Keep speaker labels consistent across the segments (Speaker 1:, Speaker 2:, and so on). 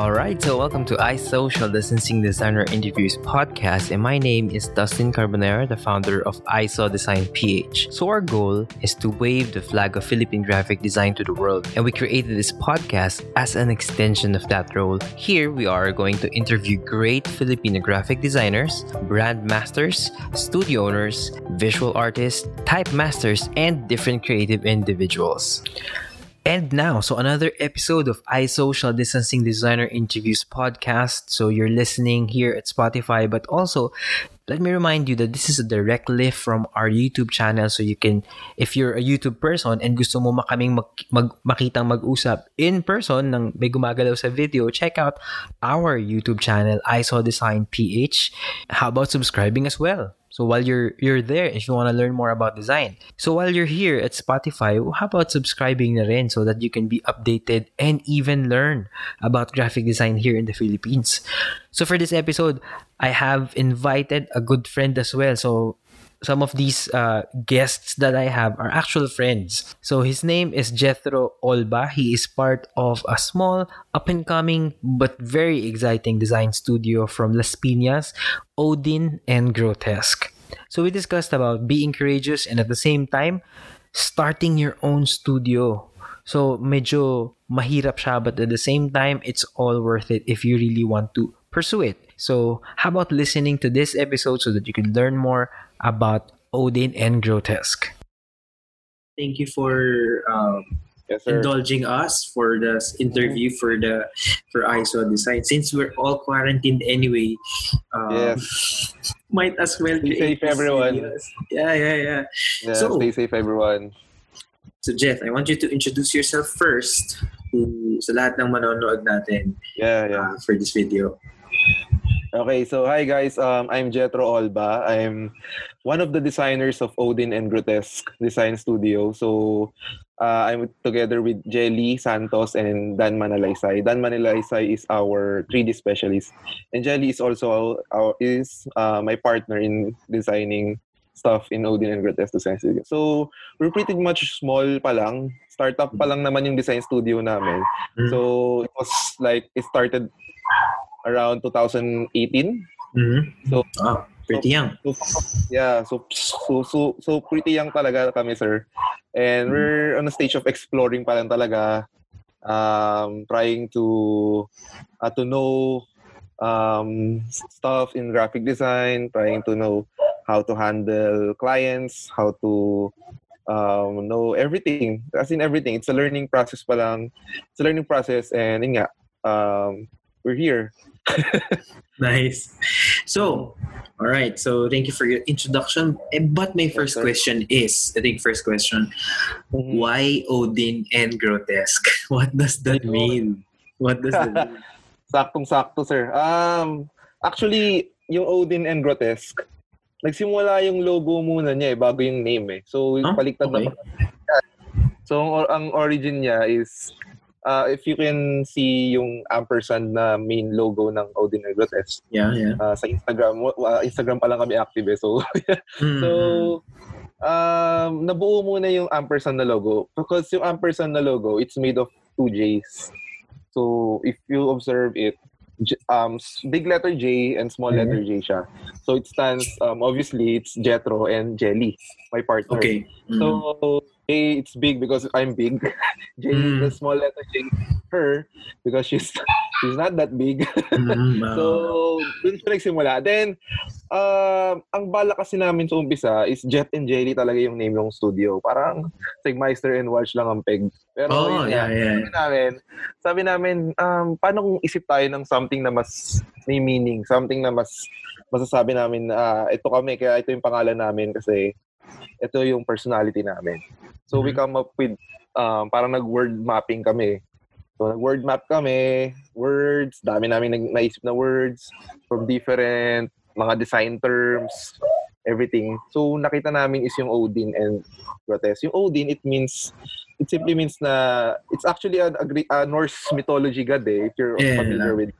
Speaker 1: All right, so welcome to iSocial, the Sensing Designer Interviews podcast, and my name is Dustin Carbonera, the founder of ISO Design PH. So our goal is to wave the flag of Philippine graphic design to the world, and we created this podcast as an extension of that role. Here we are going to interview great Filipino graphic designers, brand masters, studio owners, visual artists, type masters, and different creative individuals. And now, so another episode of iSocial Distancing Designer Interviews podcast. So you're listening here at Spotify, but also let me remind you that this is a direct lift from our YouTube channel. So you can, if you're a YouTube person and gusto mo makaming mag, mag, makitang mag-usap in person ng may gumagalaw sa video, check out our YouTube channel, ISO Design PH. How about subscribing as well? So while you're you're there, if you want to learn more about design, so while you're here at Spotify, how about subscribing na rin so that you can be updated and even learn about graphic design here in the Philippines. So for this episode, I have invited a good friend as well. So some of these uh, guests that I have are actual friends. So his name is Jethro Olba. He is part of a small, up and coming, but very exciting design studio from Las Piñas, Odin, and Grotesque. So we discussed about being courageous and at the same time, starting your own studio. So medyo mahirap siya, but at the same time, it's all worth it if you really want to pursue it. So, how about listening to this episode so that you can learn more about Odin and Grotesque? Thank you for um,
Speaker 2: Yes,
Speaker 1: indulging us for the interview for the for ISO design. Since we're all quarantined anyway, um,
Speaker 2: Yes.
Speaker 1: might as well
Speaker 2: Be safe, everyone.
Speaker 1: videos. Yeah, yeah, yeah.
Speaker 2: Yeah,
Speaker 1: So-
Speaker 2: stay safe, everyone.
Speaker 1: So Jeff, I want you to introduce yourself first to sa lahat ng manonood natin
Speaker 2: Yeah, yeah.
Speaker 1: uh, for this video.
Speaker 2: Okay, so hi guys. Um, I'm Jetro Olba. I'm one of the designers of Odin and Grotesque Design Studio. So uh, I'm together with Jelly Santos and Dan Manalaysay. Dan Manalaysay is our 3D specialist, and Jelly is also our, is uh, my partner in designing stuff in Odin and Grotesque Design Studio. So we're pretty much small pa lang. Startup pa lang naman yung design studio namin.
Speaker 1: Mm.
Speaker 2: So it was like it started around 2018.
Speaker 1: Mhm.
Speaker 2: So-
Speaker 1: oh, pretty young.
Speaker 2: So yeah, so so so so pretty young talaga kami, sir. And
Speaker 1: Mhm.
Speaker 2: we're on a stage of exploring pa lang talaga um trying to uh, to know um stuff in graphic design, trying to know how to handle clients, how to um, know everything. As in everything. It's a learning process pa lang. It's a learning process and yun nga, um, we're here.
Speaker 1: Nice. So, all right. So, thank you for your introduction. Eh, But my first
Speaker 2: sir.
Speaker 1: question is, I think first question,
Speaker 2: Mm-hmm.
Speaker 1: why Odin and Grotesque? What does that
Speaker 2: Ayun.
Speaker 1: mean? What does that mean?
Speaker 2: Saktong-sakto, sir. Um, actually, yung Odin and Grotesque, nagsimula yung logo muna niya eh, bago yung name eh. So,
Speaker 1: Ah,
Speaker 2: paliktad
Speaker 1: okay.
Speaker 2: na. So, ang origin niya is, uh, if you can see yung ampersand na main logo ng Odin and Grotesque,
Speaker 1: Yeah, yeah.
Speaker 2: uh, sa Instagram, uh, Instagram pa lang kami active eh. So,
Speaker 1: Mm,
Speaker 2: So, um, nabuo muna yung ampersand na logo. Because yung ampersand na logo, it's made of two J's. So, if you observe it, um, big letter J and small
Speaker 1: Mhm.
Speaker 2: letter J siya. So, it stands, um, obviously, it's Jetro and Jelly, my partner.
Speaker 1: okay. Mm.
Speaker 2: So, J, it's big because I'm big. J,
Speaker 1: Mm.
Speaker 2: the small letter J, her, because she's she's not that big.
Speaker 1: Mm,
Speaker 2: So,
Speaker 1: uh,
Speaker 2: dun siya nagsimula. Then, um, ang bala kasi namin sa umpisa is Jet and Jelly talaga yung name ng studio. Parang Sigmeister and Watch lang ang peg. Pero
Speaker 1: oh,
Speaker 2: yun
Speaker 1: yeah, yeah.
Speaker 2: sabi namin, sabi namin, um, paano kung isip tayo ng something na mas may meaning, something na mas masasabi namin, ah, ito kami, kaya ito yung pangalan namin kasi ito yung personality namin. So, we
Speaker 1: Mhm.
Speaker 2: come up with, um, parang nag-word mapping kami. So, nag-word map kami, words, dami namin nag- naisip na words from different mga design terms, everything. So, nakita namin is yung Odin and Grotesque. Yung Odin, it means, it simply means na, it's actually a, a, Gre- a Norse mythology god eh, if you're
Speaker 1: Yeah,
Speaker 2: familiar with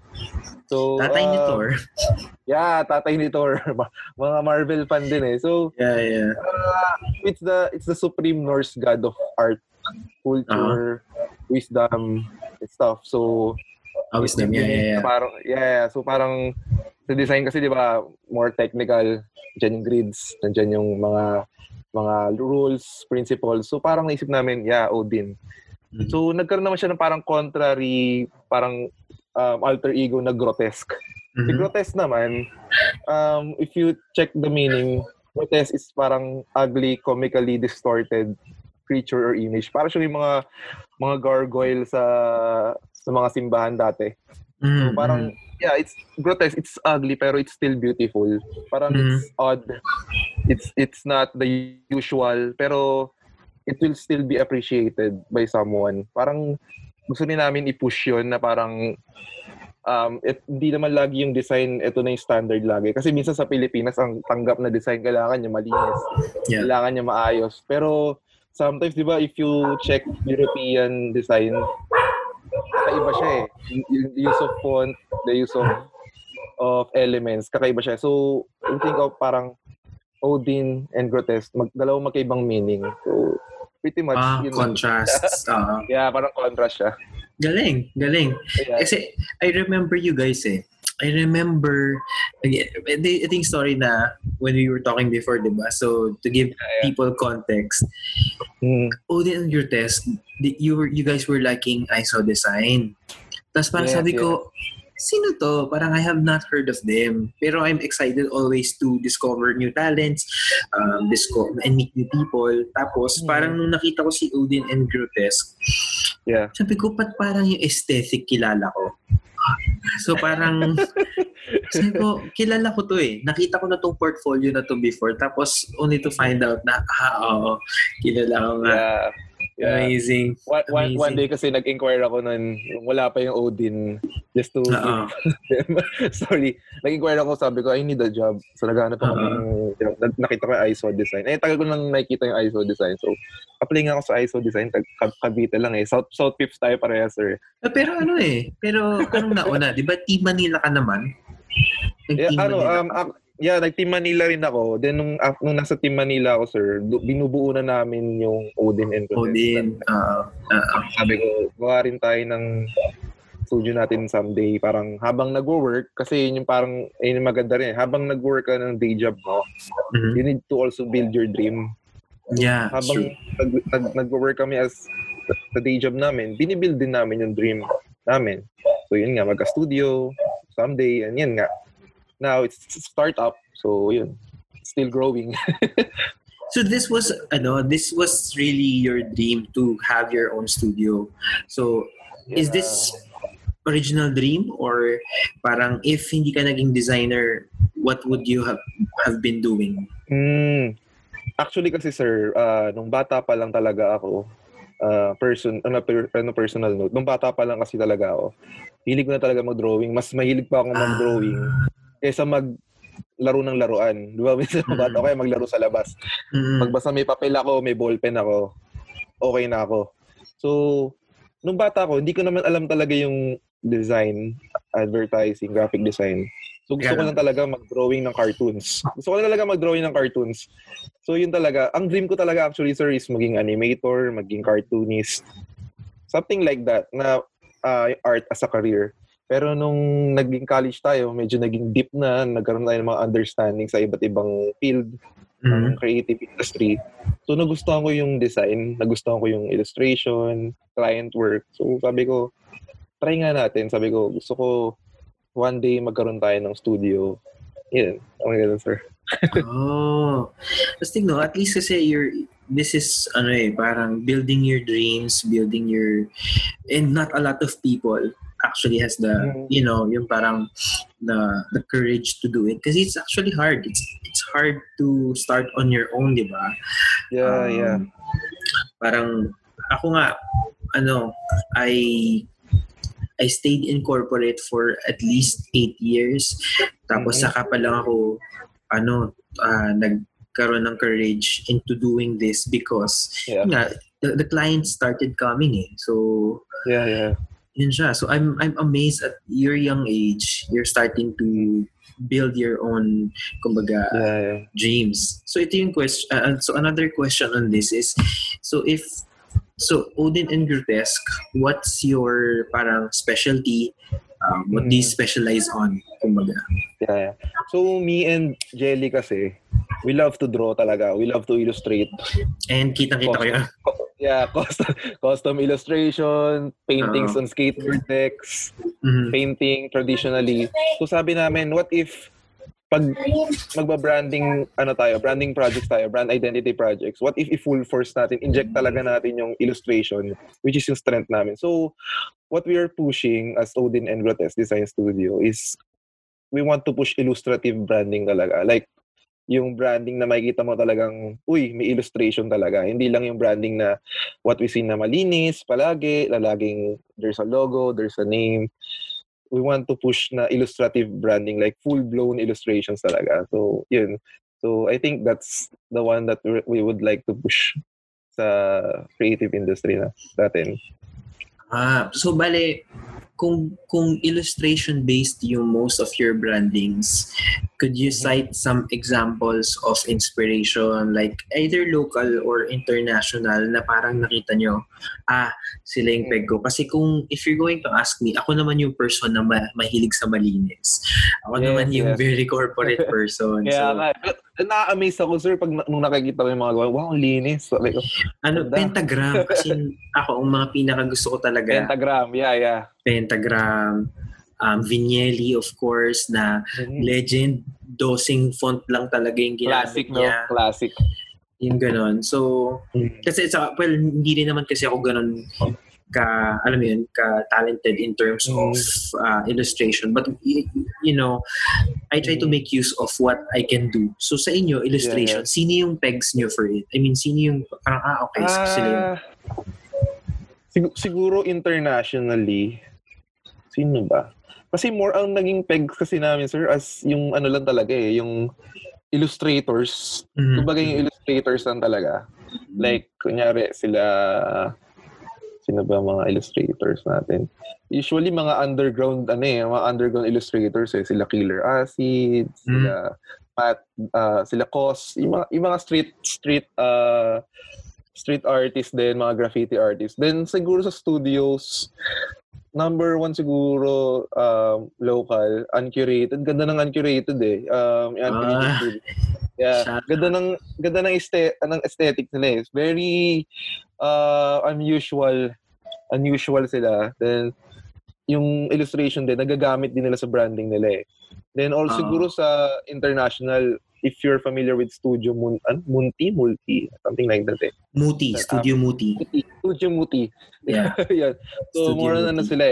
Speaker 2: So,
Speaker 1: Tatay ni
Speaker 2: uh,
Speaker 1: Thor.
Speaker 2: Yeah, tatay ni Thor. Mga Marvel fan din eh. So,
Speaker 1: Yeah, yeah.
Speaker 2: uh, it's the it's the supreme Norse god of art, culture, wisdom, and stuff. So,
Speaker 1: Oh, wisdom. Yeah, yeah, yeah.
Speaker 2: Parang, yeah, so parang sa design kasi, di ba, more technical. Diyan yung grids, nandiyan yung mga mga rules, principles. So parang naisip namin, yeah, Odin. Mm-hmm. So nagkaroon naman siya ng parang contrary, parang um, alter ego na grotesque. Mm-hmm. Si grotesque naman, um, if you check the meaning, grotesque is parang ugly, comically distorted creature or image. Para siya yung mga mga gargoyle sa sa mga simbahan dati. Mm-hmm. So parang yeah, it's grotesque, it's ugly pero it's still beautiful. Parang mm-hmm. it's odd. It's it's not the usual pero it will still be appreciated by someone. Parang gusto ni namin i-push 'yon na parang um, it, hindi naman lagi yung design, ito na yung standard lagi. Kasi minsan sa Pilipinas, ang tanggap na design, kailangan niya malinis. Yeah. Kailangan niya maayos. Pero sometimes, di ba, if you check European design, kakaiba siya eh. Yung use of font, the use of of elements, kakaiba siya. So, you think of parang Odin and Grotesque, mag, dalawang magkaibang meaning. So, pretty much.
Speaker 1: Ah, yun contrast. uh,
Speaker 2: yeah, parang contrast siya.
Speaker 1: Galing, galing. Yeah. Kasi I remember you guys eh. I remember, again, I think story na when we were talking before, di ba? So, to give yeah, yeah. people context, mm. Odin and Grotesque, you were you guys were liking ISO design. Tapos parang yeah, sabi yeah. ko, sino to? Parang I have not heard of them. Pero I'm excited always to discover new talents, um, discover and meet new people. Tapos mm. parang nung nakita ko si Odin and Grotesque,
Speaker 2: yeah.
Speaker 1: sabi ko, pat parang yung aesthetic kilala ko. So parang, sabi ko, kilala ko to eh. Nakita ko na tong portfolio na to before. Tapos only to find out na, ah, oo, kilala ko nga.
Speaker 2: Yeah.
Speaker 1: Yeah. Amazing.
Speaker 2: One, one, one day kasi nag-inquire ako nun, wala pa yung Odin, just to... Sorry. Nag-inquire ako, sabi ko, I need a job. So naghahanap ako ng, nakita ko yung ISO design. Eh, tagal ko nang nakikita yung ISO design. So, apply nga ako sa ISO design, Cavite lang eh. South, South Pips tayo pareha, sir.
Speaker 1: Ah, pero ano eh, pero anong nauna? Di ba Team Manila ka naman?
Speaker 2: Yeah, ano, um, yeah, nag-Team Manila rin ako. Then, nung, uh, nung nasa Team Manila ako, sir, binubuo na namin yung Odin and
Speaker 1: Odin. Uh, uh,
Speaker 2: Sabi ko, gawa rin tayo ng studio natin someday. Parang habang nag-work, kasi yun yung parang, yun yung maganda rin. Habang nag-work ka ng day job mo, mm-hmm. you need to also build your dream.
Speaker 1: Yeah,
Speaker 2: habang nag, nag, nag-work kami as the day job namin, binibuild din namin yung dream namin. So yun nga, magka-studio someday, and yan nga, now it's startup. So yun, still growing.
Speaker 1: so this was ano, this was really your dream to have your own studio. So yeah. is this original dream or parang if hindi ka naging designer, what would you have have been doing?
Speaker 2: Mm, actually kasi sir, uh, nung bata pa lang talaga ako, uh, person, ano, per, ano, personal note, nung bata pa lang kasi talaga ako, hilig ko na talaga mag-drawing. Mas mahilig pa ako mag-drawing. Kaysa mag laro ng laruan. Di ba? Minsan mm. bata kaya maglaro sa labas. Mm. Magbasa may papel ako, may ballpen ako, okay na ako. So, nung bata ko, hindi ko naman alam talaga yung design, advertising, graphic design. So, gusto yeah. ko lang talaga mag-drawing ng cartoons. Gusto ko lang talaga mag-drawing ng cartoons. So, yun talaga. Ang dream ko talaga actually, sir, is maging animator, maging cartoonist. Something like that na uh, art as a career. Pero nung naging college tayo, medyo naging deep na, nagkaroon tayo ng mga understanding sa iba't ibang field mm-hmm. ng creative industry. So nagustuhan ko yung design, nagustuhan ko yung illustration, client work. So sabi ko, try nga natin. Sabi ko, gusto ko one day magkaroon tayo ng studio. Yan. Ang ganun, sir.
Speaker 1: oh. Tapos no, at least kasi you're, this is, ano eh, parang building your dreams, building your, and not a lot of people actually has the mm-hmm. you know yung parang the the courage to do it. Because it's actually hard. It's it's hard to start on your own di ba?
Speaker 2: Yeah um, yeah.
Speaker 1: parang ako nga ano I I stayed in corporate for at least eight years. Tapos mm-hmm. saka pa lang ako ano uh, nagkaroon ng courage into doing this because yeah. nga, the, the clients started coming eh. So
Speaker 2: yeah yeah
Speaker 1: yun siya. So I'm I'm amazed at your young age, you're starting to build your own kumbaga
Speaker 2: yeah, yeah.
Speaker 1: dreams. So ito yung question uh, so another question on this is so if So, Odin and Grotesque, what's your parang specialty? Um, what do you
Speaker 2: Mm.
Speaker 1: specialize on? Kumbaga.
Speaker 2: Yeah, yeah. So, me and Jelly kasi, we love to draw talaga. We love to illustrate.
Speaker 1: And kitang-kita ko yun.
Speaker 2: Yeah, custom, custom illustration, paintings on skateboard decks,
Speaker 1: Mhm.
Speaker 2: painting traditionally. So sabi namin, what if pag magba-branding ano tayo, branding projects tayo, brand identity projects, what if i-full force natin, inject talaga natin yung illustration, which is yung strength namin. So, what we are pushing as Odin and Grotesque Design Studio is we want to push illustrative branding talaga. Like, yung branding na makikita mo talagang, uy, may illustration talaga. Hindi lang yung branding na what we see na malinis palagi, lalaging there's a logo, there's a name. We want to push na illustrative branding, like full-blown illustrations talaga. So, yun. So, I think that's the one that we would like to push sa creative industry na natin.
Speaker 1: Ah, so bale, kung kung illustration based yung most of your brandings, could you cite some examples of inspiration like either local or international na parang nakita nyo, ah, sila yung peg ko. Kasi kung if you're going to ask me, ako naman yung person na ma- mahilig sa malinis. Ako
Speaker 2: Yes,
Speaker 1: naman yung
Speaker 2: yes.
Speaker 1: very corporate person.
Speaker 2: Kaya
Speaker 1: so,
Speaker 2: nga, na-amaze ako, sir, pag nung nakikita ko yung mga gawa, wow, ang linis. Ko,
Speaker 1: ano, pentagram. Kasi ako, ang mga pinaka gusto ko talaga,
Speaker 2: pentagram, yeah, yeah.
Speaker 1: Pentagram, um, Vignelli, of course, na legend, dosing font lang talaga yung ginamit
Speaker 2: Classic, no?
Speaker 1: niya.
Speaker 2: Classic.
Speaker 1: Yung ganon. So, kasi sa, well, hindi rin naman kasi ako ganon ka, alam mo yun, ka-talented in terms
Speaker 2: Mm.
Speaker 1: of uh, illustration. But, y- you know, I try to
Speaker 2: Mm.
Speaker 1: make use of what I can do. So, sa inyo, illustration,
Speaker 2: Yeah,
Speaker 1: sino yung pegs nyo for it? I mean, sino yung, parang, ah, okay, so sila yun.
Speaker 2: Ah, sig- siguro internationally, sino ba? Kasi more ang naging pegs kasi namin, sir, as yung ano lang talaga eh, yung illustrators.
Speaker 1: Mhm.
Speaker 2: Kumbaga yung illustrators lang talaga. Like, kunyari, sila, sino ba mga illustrators natin? Usually, mga underground, ano eh, mga underground illustrators eh. Sila Killer Acid, sila Pat, ah, sila Cos, yung mga, yung mga street, street, uh, street artists din, mga graffiti artists. Then, siguro sa studios, number one siguro, um, local, uncurated. Ganda ng uncurated eh. Um, uncurated
Speaker 1: Ah.
Speaker 2: Yeah, ganda ng ganda ng este, ng aesthetic nila eh. It's very uh, unusual. Unusual sila. Then yung illustration din nagagamit din nila sa branding nila eh. Then also
Speaker 1: Ah.
Speaker 2: siguro sa international if you're familiar with Studio Mun an, Munti Multi something like that eh.
Speaker 1: Muti, Studio Muti.
Speaker 2: Muti, Studio Muti.
Speaker 1: Yeah.
Speaker 2: Yan. So
Speaker 1: Studio
Speaker 2: more on ano
Speaker 1: Muti.
Speaker 2: sila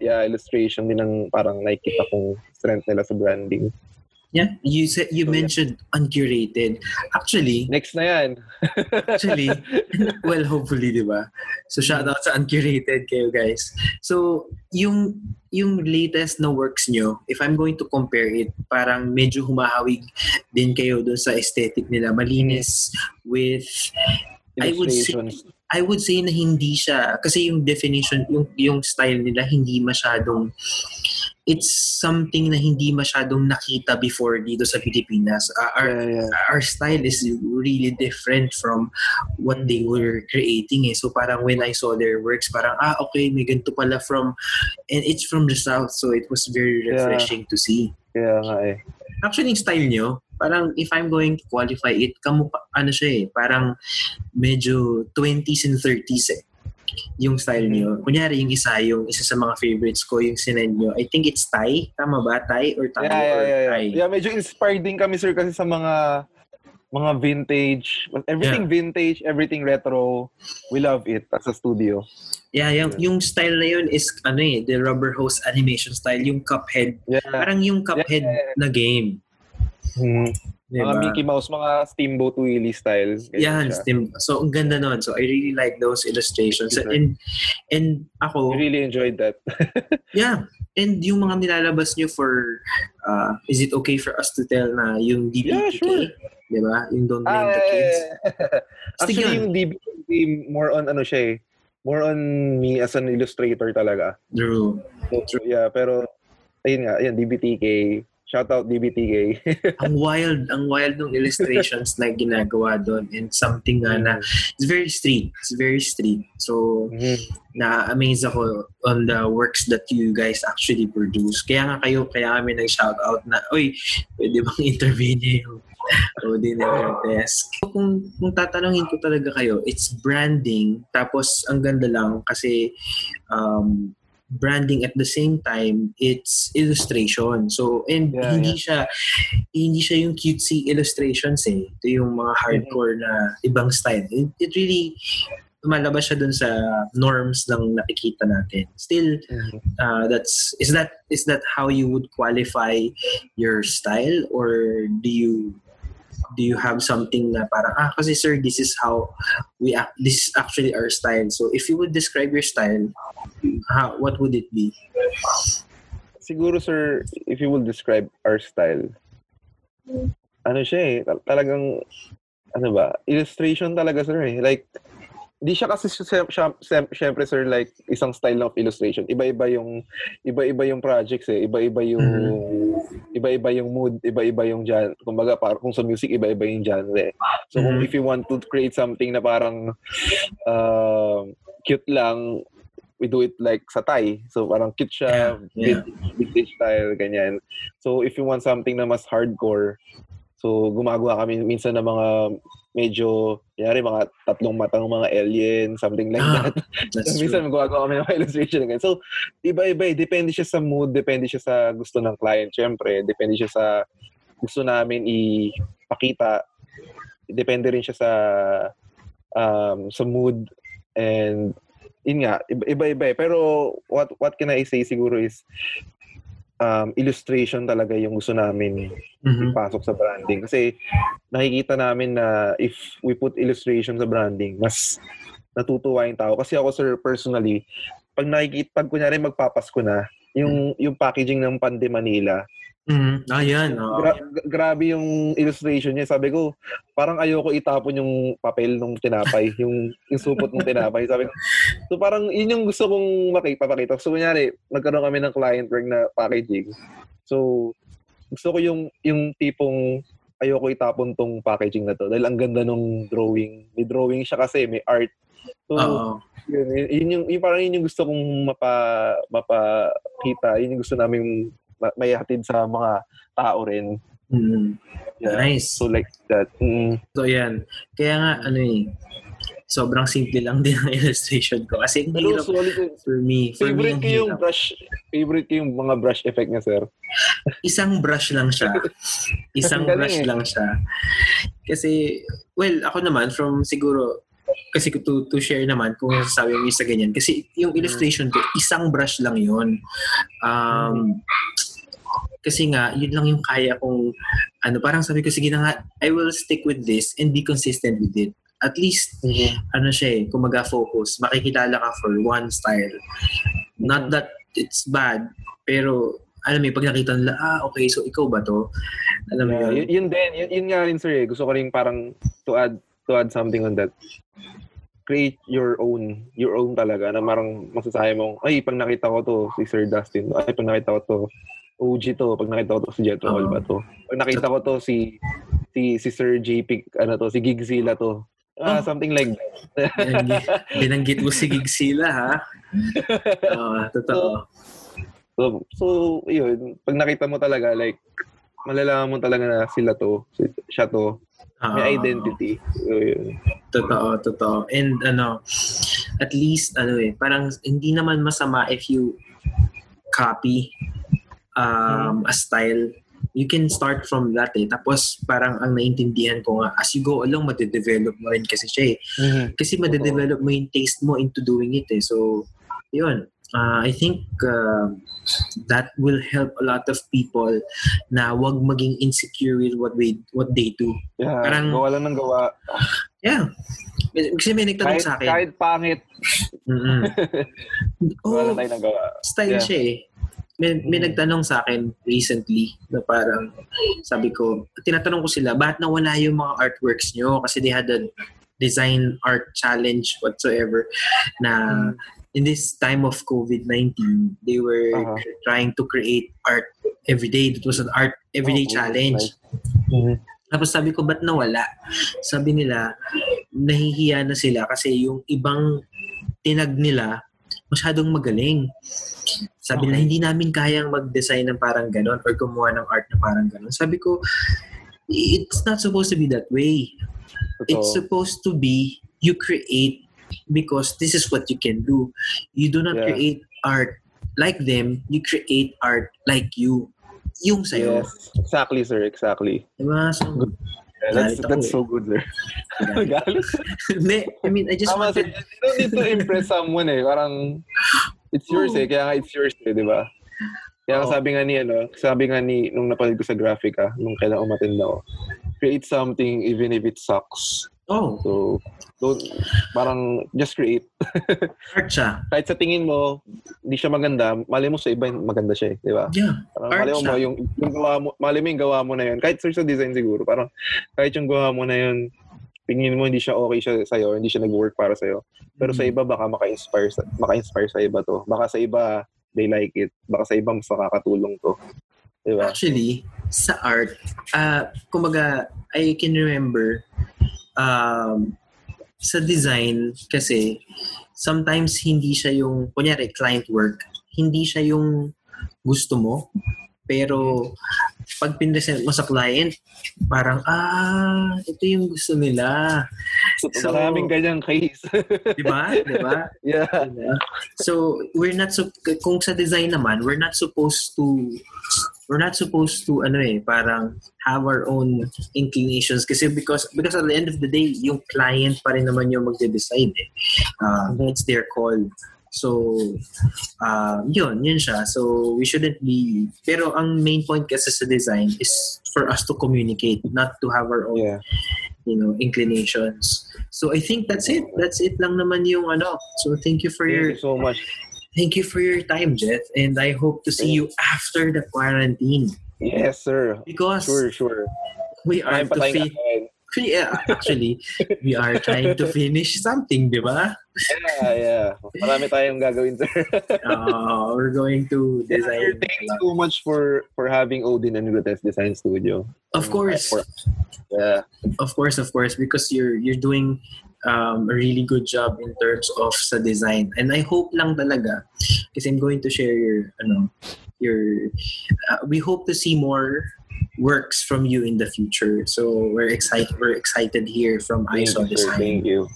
Speaker 2: yeah, illustration din ang parang nakikita kong strength nila sa branding.
Speaker 1: Yeah, you said you
Speaker 2: So, yeah.
Speaker 1: mentioned uncurated. Actually,
Speaker 2: Next na yan.
Speaker 1: actually, well, hopefully, di ba? So shout out sa uncurated kayo guys. So yung yung latest na works nyo, if I'm going to compare it, parang medyo humahawig din kayo doon sa aesthetic nila. Malinis with I would say-. I would say na hindi siya kasi yung definition yung yung style nila hindi masyadong it's something na hindi masyadong nakita before dito sa Pilipinas. Uh, our
Speaker 2: Yeah, yeah.
Speaker 1: our style is really different from what they were creating eh. So parang when I saw their works, parang ah okay, may ganito pala from and it's from the south so it was very
Speaker 2: Yeah.
Speaker 1: refreshing to see.
Speaker 2: Kaya nga eh.
Speaker 1: Actually, yung style nyo, parang if I'm going to qualify it, kamukha, ano siya eh, parang medyo 20s and 30s eh. Yung style nyo. Kunyari, yung isa, yung isa sa mga favorites ko, yung sinend nyo. I think it's Thai. Tama ba? Thai or Thai
Speaker 2: Yeah, yeah,
Speaker 1: or
Speaker 2: yeah, yeah.
Speaker 1: Thai?
Speaker 2: Yeah, medyo inspired din kami sir kasi sa mga mga vintage, everything vintage, everything retro. We love it as a studio.
Speaker 1: Yeah, yung, yung style na yun is ano eh, the rubber hose animation style, yung Cuphead.
Speaker 2: Yeah.
Speaker 1: Parang yung Cuphead
Speaker 2: Yeah.
Speaker 1: na game.
Speaker 2: Hmm.
Speaker 1: Diba?
Speaker 2: Mga Mickey Mouse, mga Steamboat Willie style. Ganyan
Speaker 1: Yan,
Speaker 2: siya.
Speaker 1: Steam. So, ang ganda nun. So, I really like those illustrations.
Speaker 2: Sure.
Speaker 1: And, and ako,
Speaker 2: We really enjoyed that.
Speaker 1: Yeah. And yung mga nilalabas nyo for, uh, is it okay for us to tell na yung DBTK?
Speaker 2: Yeah, sure.
Speaker 1: Di ba? Yung Don't Blame
Speaker 2: Ah,
Speaker 1: the Kids.
Speaker 2: Actually,
Speaker 1: Sige.
Speaker 2: yung DBT, more on ano siya eh. More on me as an illustrator talaga.
Speaker 1: True.
Speaker 2: So, yeah, pero ayun nga, ayun, DBTK. Shout out DBTK.
Speaker 1: ang wild, ang wild ng illustrations na ginagawa doon and something nga na it's very street. It's very street. So,
Speaker 2: Mhm.
Speaker 1: na-amaze ako on the works that you guys actually produce. Kaya nga kayo, kaya kami nag-shout out na, Uy, pwede bang intervene niyo yung Odin and Desk? Kung, kung tatanungin ko talaga kayo, it's branding. Tapos, ang ganda lang kasi um, branding at the same time it's illustration. So and
Speaker 2: Yeah,
Speaker 1: hindi siya hindi siya yung cutesy illustrations eh. Ito yung mga hardcore na ibang style. It, it really lumalabas siya dun sa norms ng nakikita natin. Still
Speaker 2: Mhm.
Speaker 1: uh, that's is that is that how you would qualify your style? Or do you do you have something na parang ah kasi sir this is how we act this is actually our style. So if you would describe your style how what would it be?
Speaker 2: Siguro, sir, if you will describe our style, ano siya eh, tal- talagang, ano ba, illustration talaga, sir eh. Like, di siya kasi syempre sir like isang style of illustration. Iba-iba yung iba-iba yung projects eh. Iba-iba yung iba-iba yung mood iba-iba yung genre kumbaga para kung sa music iba-iba yung genre. Eh. so kung
Speaker 1: Mhm.
Speaker 2: if you want to create something na parang uh, cute lang we do it like sa Thai. So parang cute siya
Speaker 1: Yeah,
Speaker 2: vintage style ganyan. So if you want something na mas hardcore so gumagawa kami minsan ng mga medyo, yari mga tatlong matang mga alien, something like
Speaker 1: Ah,
Speaker 2: that.
Speaker 1: That's
Speaker 2: Minsan
Speaker 1: true.
Speaker 2: magagawa kami ng illustration. ganyan. So, iba-iba eh. Depende siya sa mood, depende siya sa gusto ng client. Siyempre, depende siya sa gusto namin ipakita. Depende rin siya sa um, sa mood and yun nga, iba- iba-iba eh. Pero what what can I say siguro is um, illustration talaga yung gusto namin
Speaker 1: Mhm.
Speaker 2: ipasok sa branding. Kasi nakikita namin na if we put illustration sa branding, mas natutuwa yung tao. Kasi ako, sir, personally, pag nakikita, pag kunyari magpapasko na, yung yung packaging ng Pande Manila,
Speaker 1: Mhm. Ah, yan. oo.
Speaker 2: gra- gra- grabe yung illustration niya. Sabi ko, parang ayoko itapon yung papel ng tinapay, yung, yung supot ng tinapay. Sabi ko, so parang yun yung gusto kong makipapakita. So kunyari, nagkaroon kami ng client work na packaging. So, gusto ko yung, yung tipong ayoko itapon tong packaging na to dahil ang ganda nung drawing. May drawing siya kasi, may art. So, yun, yun, yun yung, yung parang yun yung gusto kong mapa, mapakita. Yun yung gusto namin may hatid sa mga tao rin.
Speaker 1: Mhm.
Speaker 2: Yeah.
Speaker 1: Nice.
Speaker 2: So like that. Mm.
Speaker 1: So, yan. Kaya nga, ano eh, sobrang simple lang din ang illustration ko. Kasi
Speaker 2: Pero
Speaker 1: hirap
Speaker 2: solid.
Speaker 1: for me. For
Speaker 2: Favorite
Speaker 1: me,
Speaker 2: ko
Speaker 1: ang
Speaker 2: yung brush, favorite ko yung mga brush effect niya, sir.
Speaker 1: Isang brush lang siya. Isang
Speaker 2: Ang
Speaker 1: brush
Speaker 2: eh.
Speaker 1: lang siya. Kasi, well, ako naman, from siguro, kasi to, to share naman kung sasabi mo yung sa ganyan. Kasi yung illustration ko, isang brush lang yun. Um, kasi nga, yun lang yung kaya kong, ano, parang sabi ko, sige na nga, I will stick with this and be consistent with it. At least, ano siya eh, kung mag-focus, makikilala ka for one style. Not that it's bad, pero alam mo, pag nakita nila, ah, okay, so ikaw ba to? Alam mo
Speaker 2: Yeah,
Speaker 1: yun?
Speaker 2: yun, yun din, yun, yun nga rin, sir. Eh. Gusto ko rin parang to add to add something on that. Create your own, your own talaga na marang masasabi mong, ay, pag nakita ko to, si Sir Dustin, ay, pag nakita ko to, OG to, pag nakita ko to, si Jetro
Speaker 1: Oo.
Speaker 2: Olba to. Pag nakita ko to, si si si Sir JP, ano to, si Gigzilla to. Ah,
Speaker 1: Oh.
Speaker 2: something like that.
Speaker 1: Binanggit, mo si Gigsila, ha? Oo, totoo.
Speaker 2: So, so, yun, pag nakita mo talaga, like, malalaman mo talaga na sila to, si- siya to, may
Speaker 1: Oo.
Speaker 2: identity. So, yun.
Speaker 1: Totoo, totoo. And ano, at least, ano eh, parang hindi naman masama if you copy um, a style. You can start from that eh. Tapos parang ang naintindihan ko nga, as you go along, madedevelop mo rin kasi siya eh. Kasi madedevelop mo yung taste mo into doing it eh. So, yun. Uh, I think uh, that will help a lot of people na wag maging insecure with what they, what they do.
Speaker 2: Yeah,
Speaker 1: Parang-
Speaker 2: gawa lang ng gawa.
Speaker 1: Yeah. Kasi may nagtanong
Speaker 2: Kahit,
Speaker 1: sa akin.
Speaker 2: kahit pangit, gawa
Speaker 1: oh,
Speaker 2: lang tayo ng gawa.
Speaker 1: style
Speaker 2: Yeah.
Speaker 1: siya eh. May, may
Speaker 2: Mm.
Speaker 1: nagtanong sa akin recently na parang sabi ko, tinatanong ko sila, bakit nawala yung mga artworks nyo? Kasi they had a design art challenge whatsoever na
Speaker 2: Mm.
Speaker 1: in this time of COVID-19, they were
Speaker 2: Uh-huh.
Speaker 1: trying to create art everyday. That was an art everyday
Speaker 2: Oh,
Speaker 1: challenge.
Speaker 2: Mhm.
Speaker 1: Tapos sabi ko, ba't nawala? Sabi nila, nahihiya na sila kasi yung ibang tinag nila, masyadong magaling. Sabi
Speaker 2: Okay.
Speaker 1: hindi namin kayang mag-design ng parang ganon or gumawa ng art na parang ganon. Sabi ko, it's not supposed to be that way. It's
Speaker 2: Totoo.
Speaker 1: supposed to be, you create because this is what you can do. You do not
Speaker 2: Yeah.
Speaker 1: create art like them, you create art like you. Yung sa'yo.
Speaker 2: Yes. Exactly, sir. Exactly.
Speaker 1: Diba? So,
Speaker 2: that's that's
Speaker 1: eh.
Speaker 2: so good, sir. Galit.
Speaker 1: Hindi, I mean, I just
Speaker 2: Tama,
Speaker 1: wanted,
Speaker 2: You don't need to impress someone eh. Parang, it's yours
Speaker 1: Oo.
Speaker 2: eh. Kaya nga it's yours eh, di ba? Kaya
Speaker 1: Oo.
Speaker 2: sabi nga ni, ano, sabi nga ni, nung napanood ko sa graphic ah, nung kailan umattend ako, create something even if it sucks.
Speaker 1: Oh,
Speaker 2: So, don't, parang, just create.
Speaker 1: art siya.
Speaker 2: Kahit sa tingin mo, hindi siya maganda, mali mo sa iba, maganda siya eh, di ba?
Speaker 1: Yeah.
Speaker 2: Parang
Speaker 1: Art
Speaker 2: mali mo,
Speaker 1: siya.
Speaker 2: yung, yung gawa mo, mali mo yung gawa mo na yun. Kahit sa design siguro, parang kahit yung gawa mo na yun, tingin mo hindi siya okay siya sa'yo, hindi siya nag-work para sa'yo. Pero sa
Speaker 1: Mm.
Speaker 2: iba baka maka-inspire sa, maka-inspire sa iba to. Baka sa iba they like it. Baka sa iba mas makakatulong to. Di ba?
Speaker 1: Actually, sa art, uh, kumbaga, I can remember, um, sa design, kasi, sometimes hindi siya yung, kunyari, client work, hindi siya yung gusto mo, pero, pag pinresent mo sa client, parang, ah, ito yung gusto nila.
Speaker 2: So, maraming ganyang case.
Speaker 1: Di ba? Di ba?
Speaker 2: yeah.
Speaker 1: Diba? So, we're not so kung sa design naman, we're not supposed to we're not supposed to ano eh, parang have our own inclinations kasi because because at the end of the day, yung client pa rin naman yung magde-decide eh. Uh. It's their call. So, um, yun, yun siya. So, we shouldn't be... Pero ang main point kasi sa design is for us to communicate, not to have our own
Speaker 2: Yeah.
Speaker 1: you know, inclinations. So I think that's it. That's it lang naman yung ano. So thank you for
Speaker 2: Thank
Speaker 1: your
Speaker 2: you so much.
Speaker 1: Thank you for your time, Jeff. And I hope to see you after the quarantine.
Speaker 2: Yes, sir.
Speaker 1: Because
Speaker 2: Sure, sure.
Speaker 1: we are
Speaker 2: pa
Speaker 1: to fi- yeah, actually, we are trying to finish something, di ba?
Speaker 2: Yeah, yeah. Marami tayong gagawin, sir.
Speaker 1: Uh, we're going to design.
Speaker 2: thank you so much for for having Odin and Grotesque Design Studio.
Speaker 1: Of course,
Speaker 2: yeah.
Speaker 1: of course, of course, because you're you're doing um, a really good job in terms of sa design. And I hope lang talaga, kasi I'm going to share your, ano, your, uh, we hope to see more works from you in the future. So we're excited. We're excited here from
Speaker 2: Thank
Speaker 1: ISO
Speaker 2: you, sir.
Speaker 1: Design.
Speaker 2: Thank you.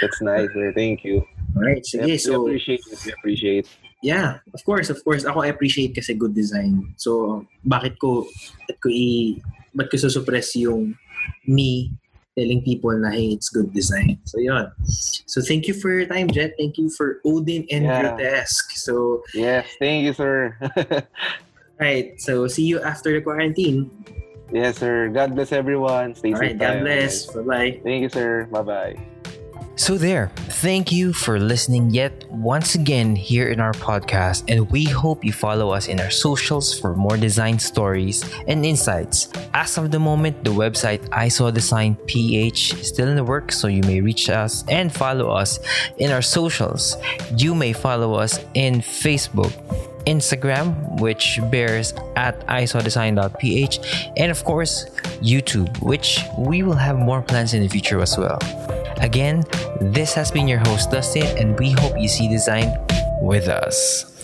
Speaker 2: That's nice, sir. Thank you.
Speaker 1: All right. Sige, so
Speaker 2: appreciate it. We appreciate.
Speaker 1: yeah, of course, of course. Ako I appreciate kasi good design. So bakit ko, bakit ko i, bakit ko susuppress yung me telling people na hey, it's good design. So yun. So thank you for your time, Jet. Thank you for Odin and
Speaker 2: Yeah.
Speaker 1: Grotesque. So
Speaker 2: Yes, thank you, sir.
Speaker 1: right. So see you after the quarantine.
Speaker 2: yes, sir. God bless everyone. Stay
Speaker 1: All
Speaker 2: safe.
Speaker 1: right. God bless. Bye bye.
Speaker 2: Thank you, sir. Bye-bye.
Speaker 3: So, there, thank you for listening yet once again here in our podcast, and we hope you follow us in our socials for more design stories and insights. As of the moment, the website I Saw Design PH is still in the works, so you may reach us and follow us in our socials. You may follow us in Facebook. Instagram, which bears at isodesign.ph, and of course, YouTube, which we will have more plans in the future as well. Again, this has been your host, Dustin, and we hope you see design with us.